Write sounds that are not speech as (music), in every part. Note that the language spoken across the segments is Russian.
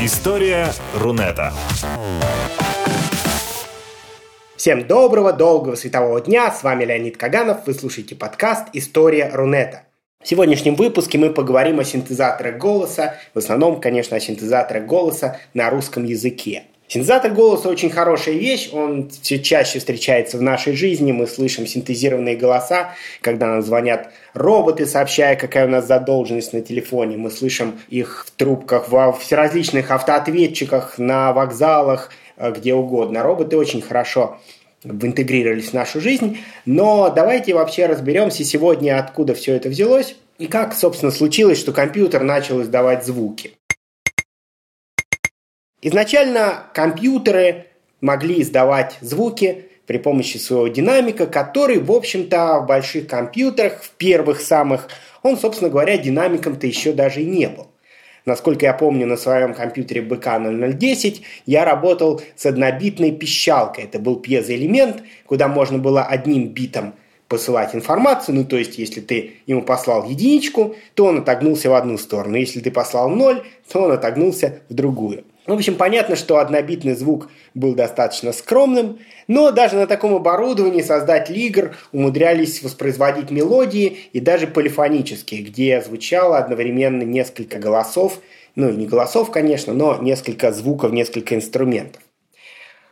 История Рунета. Всем доброго, долгого светового дня. С вами Леонид Каганов. Вы слушаете подкаст «История Рунета». В сегодняшнем выпуске мы поговорим о синтезаторах голоса, в основном, конечно, о синтезаторах голоса на русском языке. Синтезатор голоса очень хорошая вещь, он все чаще встречается в нашей жизни, мы слышим синтезированные голоса, когда нам звонят роботы, сообщая, какая у нас задолженность на телефоне, мы слышим их в трубках, во всеразличных автоответчиках, на вокзалах, э, где угодно. Роботы очень хорошо интегрировались в нашу жизнь, но давайте вообще разберемся сегодня, откуда все это взялось и как, собственно, случилось, что компьютер начал издавать звуки. Изначально компьютеры могли издавать звуки при помощи своего динамика, который, в общем-то, в больших компьютерах, в первых самых, он, собственно говоря, динамиком-то еще даже и не был. Насколько я помню, на своем компьютере BK0010 я работал с однобитной пищалкой. Это был пьезоэлемент, куда можно было одним битом посылать информацию, ну то есть если ты ему послал единичку, то он отогнулся в одну сторону, если ты послал ноль, то он отогнулся в другую. В общем, понятно, что однобитный звук был достаточно скромным, но даже на таком оборудовании создатели игр умудрялись воспроизводить мелодии и даже полифонические, где звучало одновременно несколько голосов, ну не голосов, конечно, но несколько звуков, несколько инструментов.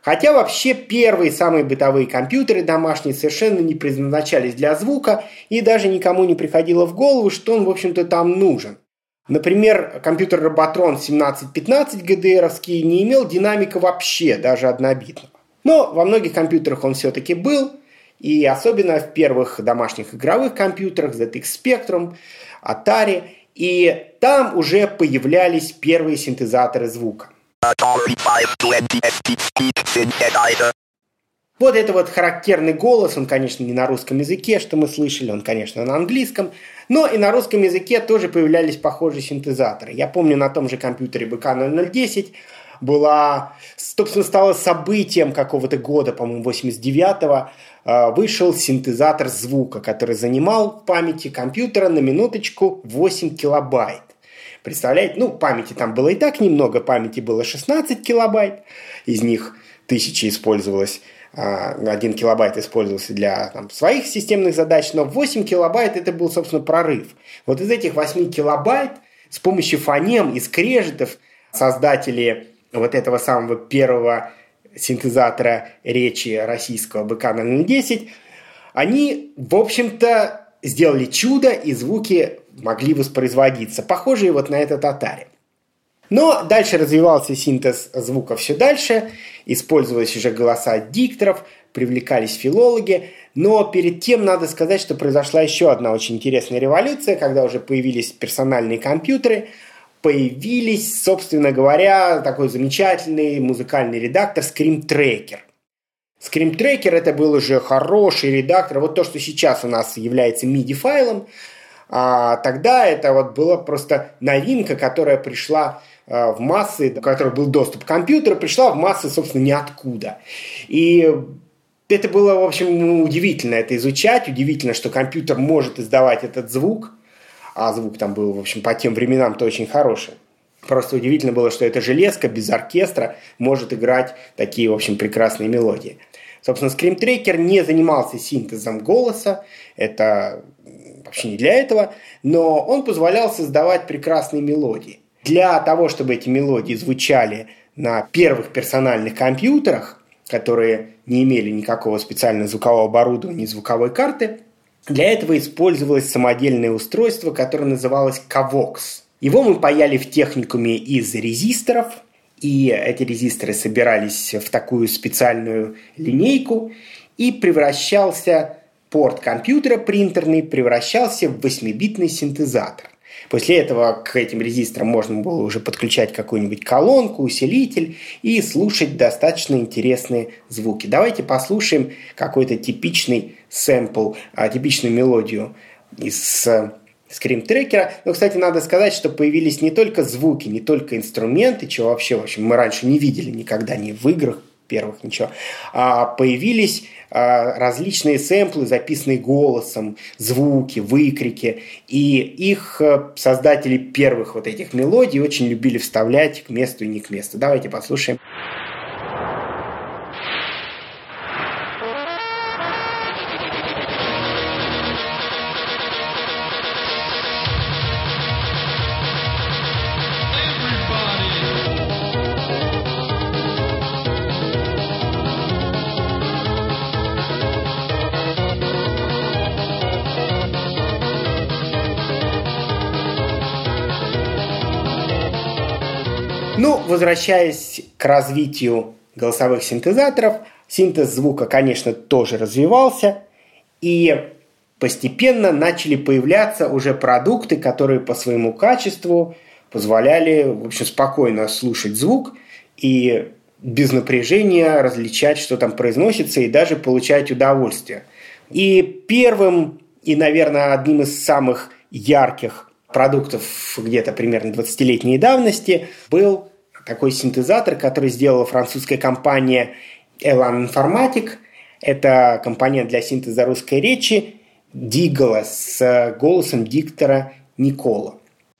Хотя вообще первые самые бытовые компьютеры домашние совершенно не предназначались для звука, и даже никому не приходило в голову, что он, в общем-то, там нужен. Например, компьютер Роботрон 1715 ГДРовский не имел динамика вообще, даже однобитного. Но во многих компьютерах он все-таки был, и особенно в первых домашних игровых компьютерах ZX Spectrum, Atari, и там уже появлялись первые синтезаторы звука. Вот это вот характерный голос, он, конечно, не на русском языке, что мы слышали, он, конечно, на английском, но и на русском языке тоже появлялись похожие синтезаторы. Я помню, на том же компьютере BK0010 была, собственно, стало событием какого-то года, по-моему, 89-го, а, вышел синтезатор звука, который занимал в памяти компьютера на минуточку 8 килобайт. Представляете, ну, памяти там было и так немного, памяти было 16 килобайт, из них тысячи использовалось 1 а, килобайт использовался для там, своих системных задач, но 8 килобайт это был, собственно, прорыв. Вот из этих 8 килобайт с помощью фонем и скрежетов создатели вот этого самого первого синтезатора речи российского БК-010, они, в общем-то, сделали чудо, и звуки могли воспроизводиться, похожие вот на этот Atari. Но дальше развивался синтез звука все дальше, использовались уже голоса дикторов, привлекались филологи, но перед тем надо сказать, что произошла еще одна очень интересная революция, когда уже появились персональные компьютеры, появились, собственно говоря, такой замечательный музыкальный редактор Scream Tracker. Scream Tracker это был уже хороший редактор, вот то, что сейчас у нас является MIDI-файлом, а тогда это вот была просто новинка, которая пришла в массы, у которых был доступ к компьютеру, пришла в массы, собственно, ниоткуда. И это было, в общем, удивительно это изучать, удивительно, что компьютер может издавать этот звук, а звук там был, в общем, по тем временам-то очень хороший. Просто удивительно было, что эта железка без оркестра может играть такие, в общем, прекрасные мелодии. Собственно, Tracker не занимался синтезом голоса, это вообще не для этого, но он позволял создавать прекрасные мелодии. Для того, чтобы эти мелодии звучали на первых персональных компьютерах, которые не имели никакого специального звукового оборудования, звуковой карты, для этого использовалось самодельное устройство, которое называлось Kavox. Его мы паяли в техникуме из резисторов, и эти резисторы собирались в такую специальную линейку, и превращался порт компьютера принтерный превращался в 8-битный синтезатор. После этого к этим резисторам можно было уже подключать какую-нибудь колонку, усилитель и слушать достаточно интересные звуки. Давайте послушаем какой-то типичный сэмпл, а, типичную мелодию из скрим-трекера. Но, кстати, надо сказать, что появились не только звуки, не только инструменты, чего вообще, в общем, мы раньше не видели никогда ни в играх, первых ничего, а, появились а, различные сэмплы, записанные голосом, звуки, выкрики. И их э, создатели первых вот этих мелодий очень любили вставлять к месту и не к месту. Давайте послушаем. Возвращаясь к развитию голосовых синтезаторов, синтез звука, конечно, тоже развивался, и постепенно начали появляться уже продукты, которые по своему качеству позволяли, в общем, спокойно слушать звук и без напряжения различать, что там произносится, и даже получать удовольствие. И первым и, наверное, одним из самых ярких продуктов где-то примерно 20-летней давности был такой синтезатор, который сделала французская компания Elan Informatic. Это компания для синтеза русской речи Дигала с голосом диктора Никола.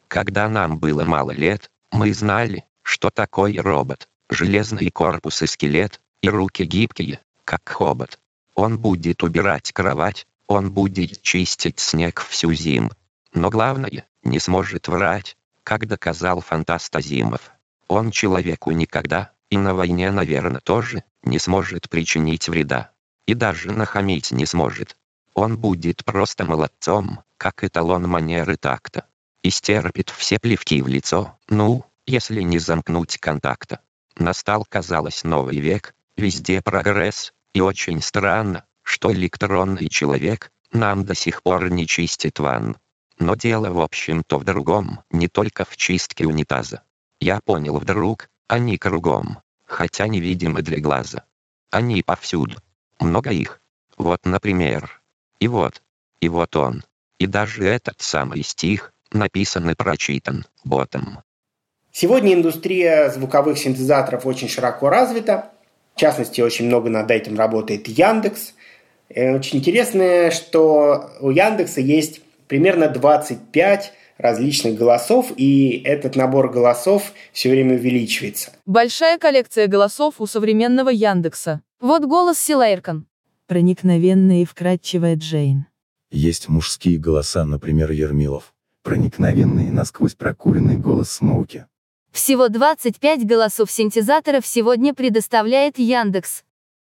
Когда нам было мало лет, мы знали, что такое робот. Железный корпус и скелет, и руки гибкие, как хобот. Он будет убирать кровать, он будет чистить снег всю зиму. Но главное, не сможет врать, как доказал фантаст Азимов. Он человеку никогда, и на войне, наверное, тоже, не сможет причинить вреда. И даже нахамить не сможет. Он будет просто молодцом, как эталон манеры такта. И стерпит все плевки в лицо, ну, если не замкнуть контакта. Настал, казалось, новый век, везде прогресс, и очень странно, что электронный человек нам до сих пор не чистит ванн. Но дело в общем-то в другом, не только в чистке унитаза. Я понял вдруг, они кругом, хотя невидимы для глаза. Они повсюду. Много их. Вот, например. И вот. И вот он. И даже этот самый стих, написан и прочитан ботом. Сегодня индустрия звуковых синтезаторов очень широко развита. В частности, очень много над этим работает Яндекс. И очень интересно, что у Яндекса есть примерно 25 различных голосов, и этот набор голосов все время увеличивается. Большая коллекция голосов у современного Яндекса. Вот голос Силайркан. Проникновенная и вкрадчивая Джейн. Есть мужские голоса, например, Ермилов. Проникновенный и насквозь прокуренный голос Смоуки. Всего 25 голосов синтезаторов сегодня предоставляет Яндекс.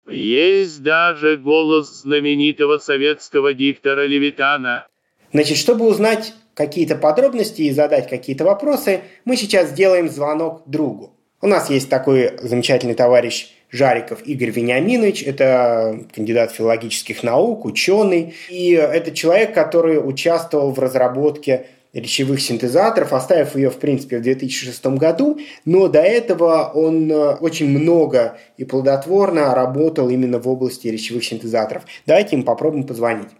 Есть даже голос знаменитого советского диктора Левитана. Значит, чтобы узнать какие-то подробности и задать какие-то вопросы, мы сейчас сделаем звонок другу. У нас есть такой замечательный товарищ Жариков Игорь Вениаминович. Это кандидат филологических наук, ученый. И это человек, который участвовал в разработке речевых синтезаторов, оставив ее, в принципе, в 2006 году, но до этого он э, очень много и плодотворно работал именно в области речевых синтезаторов. Давайте им попробуем позвонить.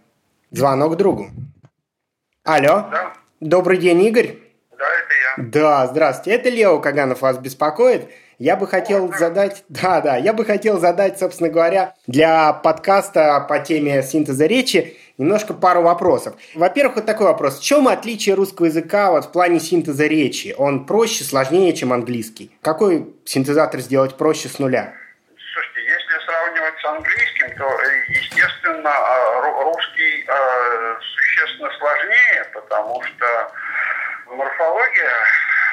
Звонок другу. Алло. Да. Добрый день, Игорь. Да, это я. Да, здравствуйте. Это Лео Каганов вас беспокоит. Я бы хотел задать, да, да, я бы хотел задать, собственно говоря, для подкаста по теме синтеза речи немножко пару вопросов. Во-первых, вот такой вопрос. В чем отличие русского языка вот в плане синтеза речи? Он проще, сложнее, чем английский? Какой синтезатор сделать проще с нуля? Слушайте, если сравнивать с английским, то, э, естественно, а, ру- русский э, существенно сложнее, потому что морфология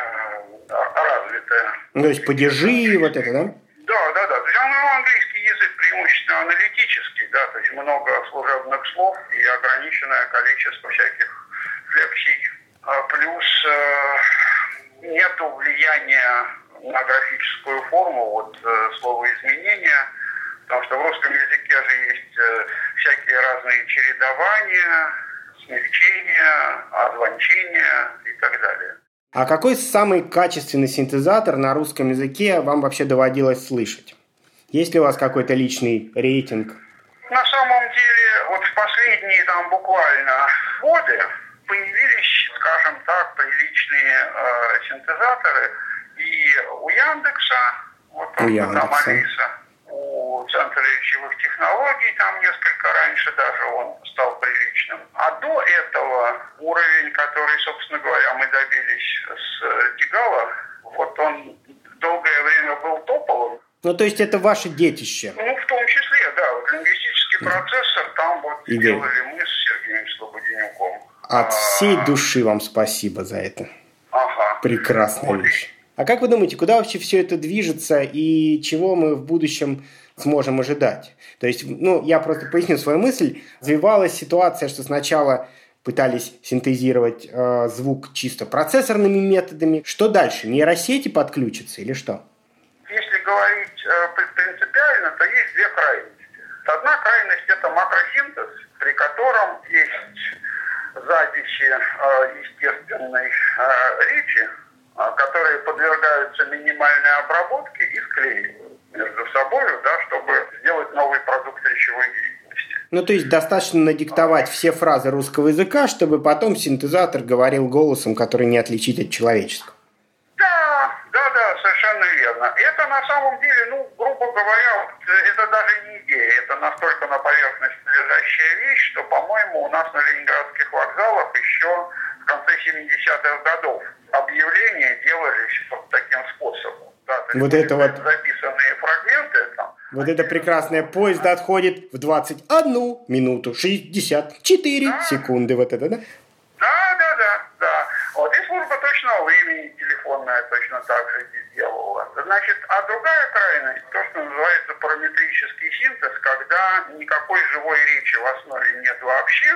э, развитая. Ну, то есть падежи, вот это, да? Да, да, да. То есть ну, английский язык преимущественно аналитический, да, то есть много служебных слов и ограниченное количество всяких лексий. А Плюс э, нету влияния на графическую форму вот э, словоизменения, потому что в русском языке же есть всякие разные чередования, смягчения, озвончения и так далее. А какой самый качественный синтезатор на русском языке вам вообще доводилось слышать? Есть ли у вас какой-то личный рейтинг? На самом деле, вот в последние там буквально годы появились, скажем так, приличные э, синтезаторы и у Яндекса, вот У там Яндекса. Алиса, Центра речевых технологий, там несколько раньше даже он стал приличным. А до этого уровень, который, собственно говоря, мы добились с э, Дигала, вот он долгое время был топовым. Ну, то есть это ваше детище. Ну, в том числе, да, вот лингвистический процессор там вот Игорь. сделали мы с Сергеем Слободенюком. От А, всей души вам спасибо за это. Ага. Прекрасная вещь. А как вы думаете, куда вообще все это движется и чего мы в будущем сможем ожидать? То есть, ну, я просто поясню свою мысль. Развивалась ситуация, что сначала пытались синтезировать э, звук чисто процессорными методами. Что дальше? Нейросети подключатся или что? Если говорить э, при- принципиально, то есть две крайности. Одна крайность – это макросинтез, при котором есть записи э, естественной э, речи, э, которые подвергаются минимальной обработке и склеивают между собой, да, чтобы сделать новый продукт речевой деятельности. Ну, то есть достаточно надиктовать все фразы русского языка, чтобы потом синтезатор говорил голосом, который не отличить от человеческого. Да, да, да, совершенно верно. Это на самом деле, ну, грубо говоря, э, это даже не идея, это настолько на поверхности лежащая вещь, что, по-моему, у нас на ленинградских вокзалах еще в конце 70-х годов объявления делались вот таким способом. Да, то Вот это вот- записанные фрагменты там. Вот это прекрасное поезд отходит в 21 минуту 64 секунды. Вот это, да? Да, да, да, да. Вот и служба точного времени телефонная точно так же делала. Значит, а другая крайность, то, что называется параметрический синтез, когда никакой живой речи в основе нет вообще,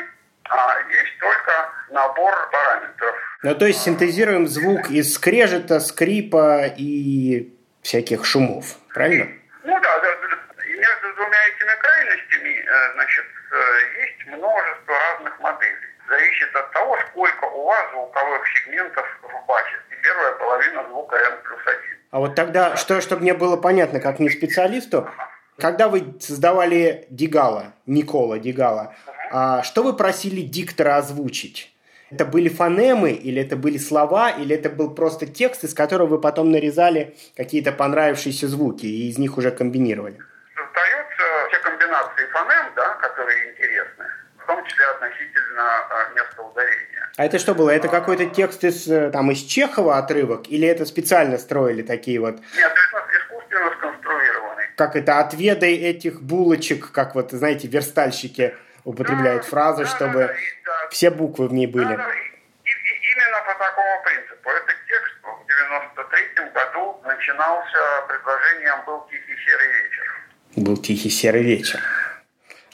а есть только набор параметров. Ну, то есть синтезируем звук из скрежета, скрипа и всяких шумов. Правильно? Ну да, да, да. И между двумя этими крайностями, э, значит, э, есть множество разных моделей. Зависит от того, сколько у вас звуковых сегментов в базе. И первая половина звука n плюс 1. А вот тогда, что, чтобы мне было понятно, как не специалисту, когда вы создавали Дигала, Никола Дигала, что вы просили диктора озвучить? Это были фонемы, или это были слова, или это был просто текст, из которого вы потом нарезали какие-то понравившиеся звуки и из них уже комбинировали? Создаются все комбинации фонем, да, которые интересны, в том числе относительно э, места ударения. А это что было? Это какой-то текст из, э, там, из Чехова отрывок? Или это специально строили такие вот, Нет, это искусственно сконструированный. как это, отведай этих булочек, как вот, знаете, верстальщики употребляют фразы, Да, да, чтобы да, да, все буквы в ней были. Да, да, и- и- именно по такому принципу. Этот текст в 93 году начинался предложением «Был тихий серый вечер». Был тихий серый вечер.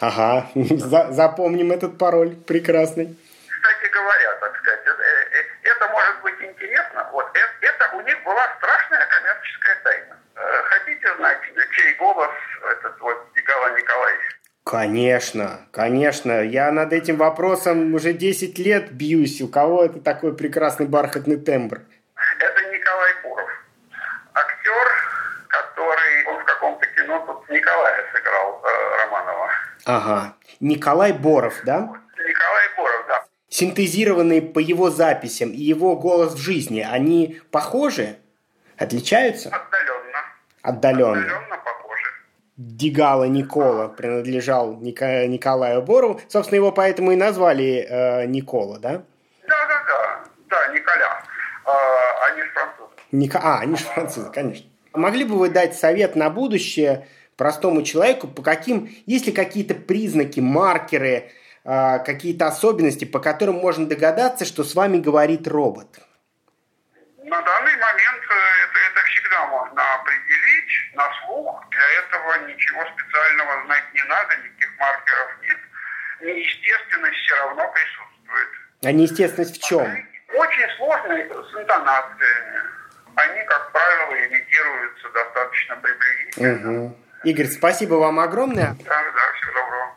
Ага, (laughs) за- запомним этот пароль прекрасный. Кстати говоря, так сказать, э, э, это может быть интересно. Вот э- это у них была страшная коммерческая тайна. Хотите знать, чей голос этот вот Дигала Николаевич? Конечно, конечно. Я над этим вопросом уже 10 лет бьюсь. У кого это такой прекрасный бархатный тембр? Это Николай Буров. Актер, который он в каком-то кино тут Николая сыграл э, Романова. Ага. Николай Боров, да? Николай Буров, да. Синтезированные по его записям и его голос в жизни, они похожи? Отличаются? Отдаленно. Отдаленно. Отдаленно. Дигала Никола принадлежал Ника- Николаю Борову. Собственно, его поэтому и назвали э, Никола, да? Да, да, да. Да, Николя. А, они же французы. Ника... А, они же французы, конечно. Могли бы вы дать совет на будущее простому человеку, по каким, есть ли какие-то признаки, маркеры, э, какие-то особенности, по которым можно догадаться, что с вами говорит робот? На данный момент э, это, это всегда можно определить на слух. Для этого ничего специального знать не надо, никаких маркеров нет. Неестественность все равно присутствует. А неестественность в чем? Очень сложно с интонациями. Они, как правило, имитируются достаточно приблизительно. Мгм. Игорь, спасибо вам огромное. Да, да, всего доброго.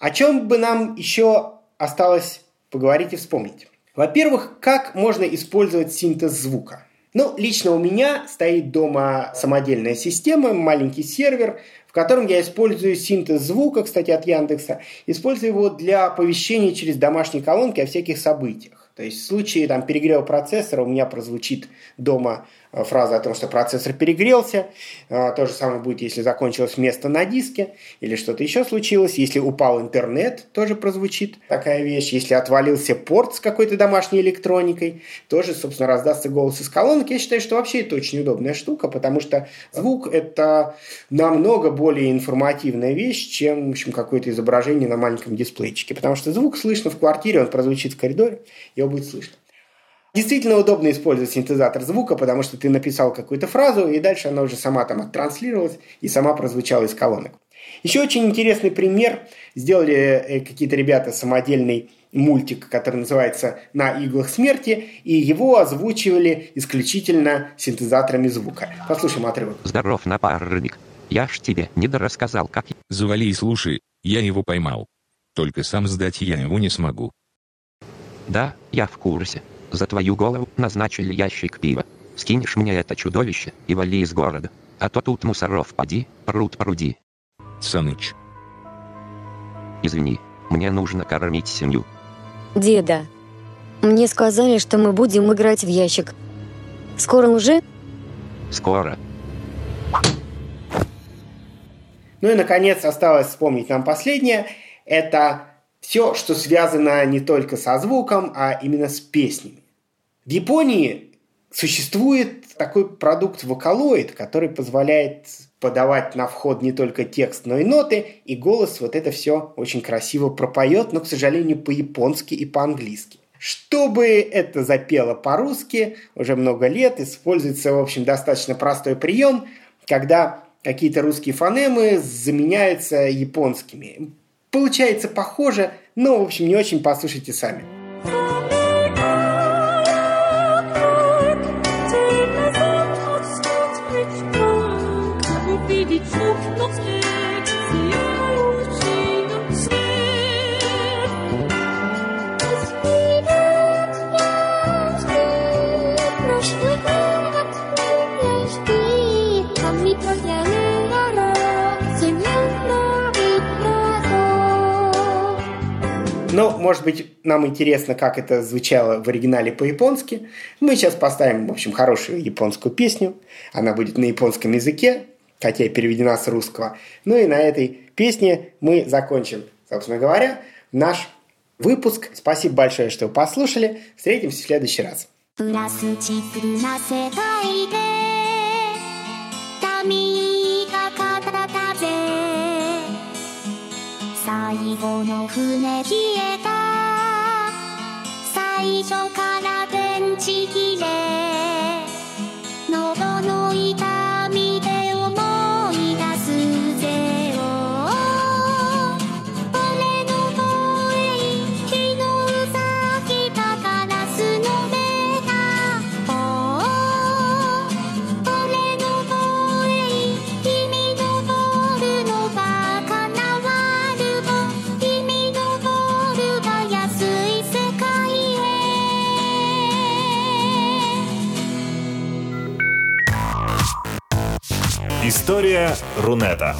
О чем бы нам еще осталось поговорить и вспомнить? Во-первых, как можно использовать синтез звука? Ну, лично у меня стоит дома самодельная система, маленький сервер, в котором я использую синтез звука, кстати, от Яндекса, использую его для оповещения через домашние колонки о всяких событиях. То есть в случае там, перегрева процессора у меня прозвучит дома фраза о том, что процессор перегрелся. А, то же самое будет, если закончилось место на диске или что-то еще случилось. Если упал интернет, тоже прозвучит такая вещь. Если отвалился порт с какой-то домашней электроникой, тоже, собственно, раздастся голос из колонок. Я считаю, что вообще это очень удобная штука, потому что звук – это намного более информативная вещь, чем в общем, какое-то изображение на маленьком дисплейчике. Потому что звук слышно в квартире, он прозвучит в коридоре, его будет слышно. Действительно удобно использовать синтезатор звука, потому что ты написал какую-то фразу, и дальше она уже сама там оттранслировалась и сама прозвучала из колонок. Еще очень интересный пример. Сделали э, какие-то ребята самодельный мультик, который называется «На иглах смерти», и его озвучивали исключительно синтезаторами звука. Послушаем отрывок. Здоров, напарник. Я ж тебе недорассказал, как... Завали и слушай, я его поймал. Только сам сдать я его не смогу. Да, я в курсе. За твою голову назначили ящик пива. Скинешь мне это чудовище и вали из города. А то тут мусоров поди, пруд пруди. Саныч. Извини, мне нужно кормить семью. Деда. Мне сказали, что мы будем играть в ящик. Скоро уже? Скоро. Ну и, наконец, осталось вспомнить нам последнее. Это все, что связано не только со звуком, а именно с песнями. В Японии существует такой продукт вокалоид, который позволяет подавать на вход не только текст, но и ноты, и голос вот это все очень красиво пропоет, но, к сожалению, по-японски и по-английски. Чтобы это запело по-русски, уже много лет используется, в общем, достаточно простой прием, когда какие-то русские фонемы заменяются японскими. Получается похоже, но, в общем, не очень послушайте сами. Но, может быть, нам интересно, как это звучало в оригинале по-японски. Мы сейчас поставим, в общем, хорошую японскую песню. Она будет на японском языке, хотя и переведена с русского. Ну и на этой песне мы закончим, собственно говоря, наш выпуск. Спасибо большое, что вы послушали. Встретимся в следующий раз. プラスチックな世界で 最後の船消えた最初 История Рунета.